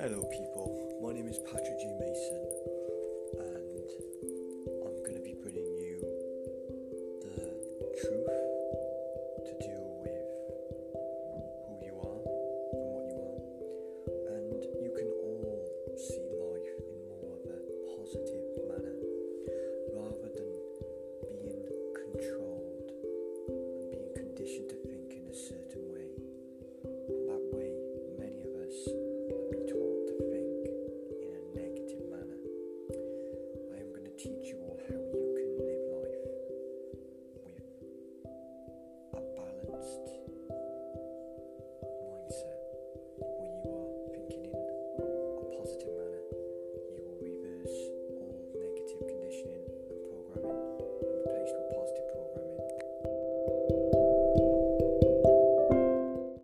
Hello, people. My name is Patrick G. Mason. teach you all how you can live life with a balanced mindset where you are thinking in a positive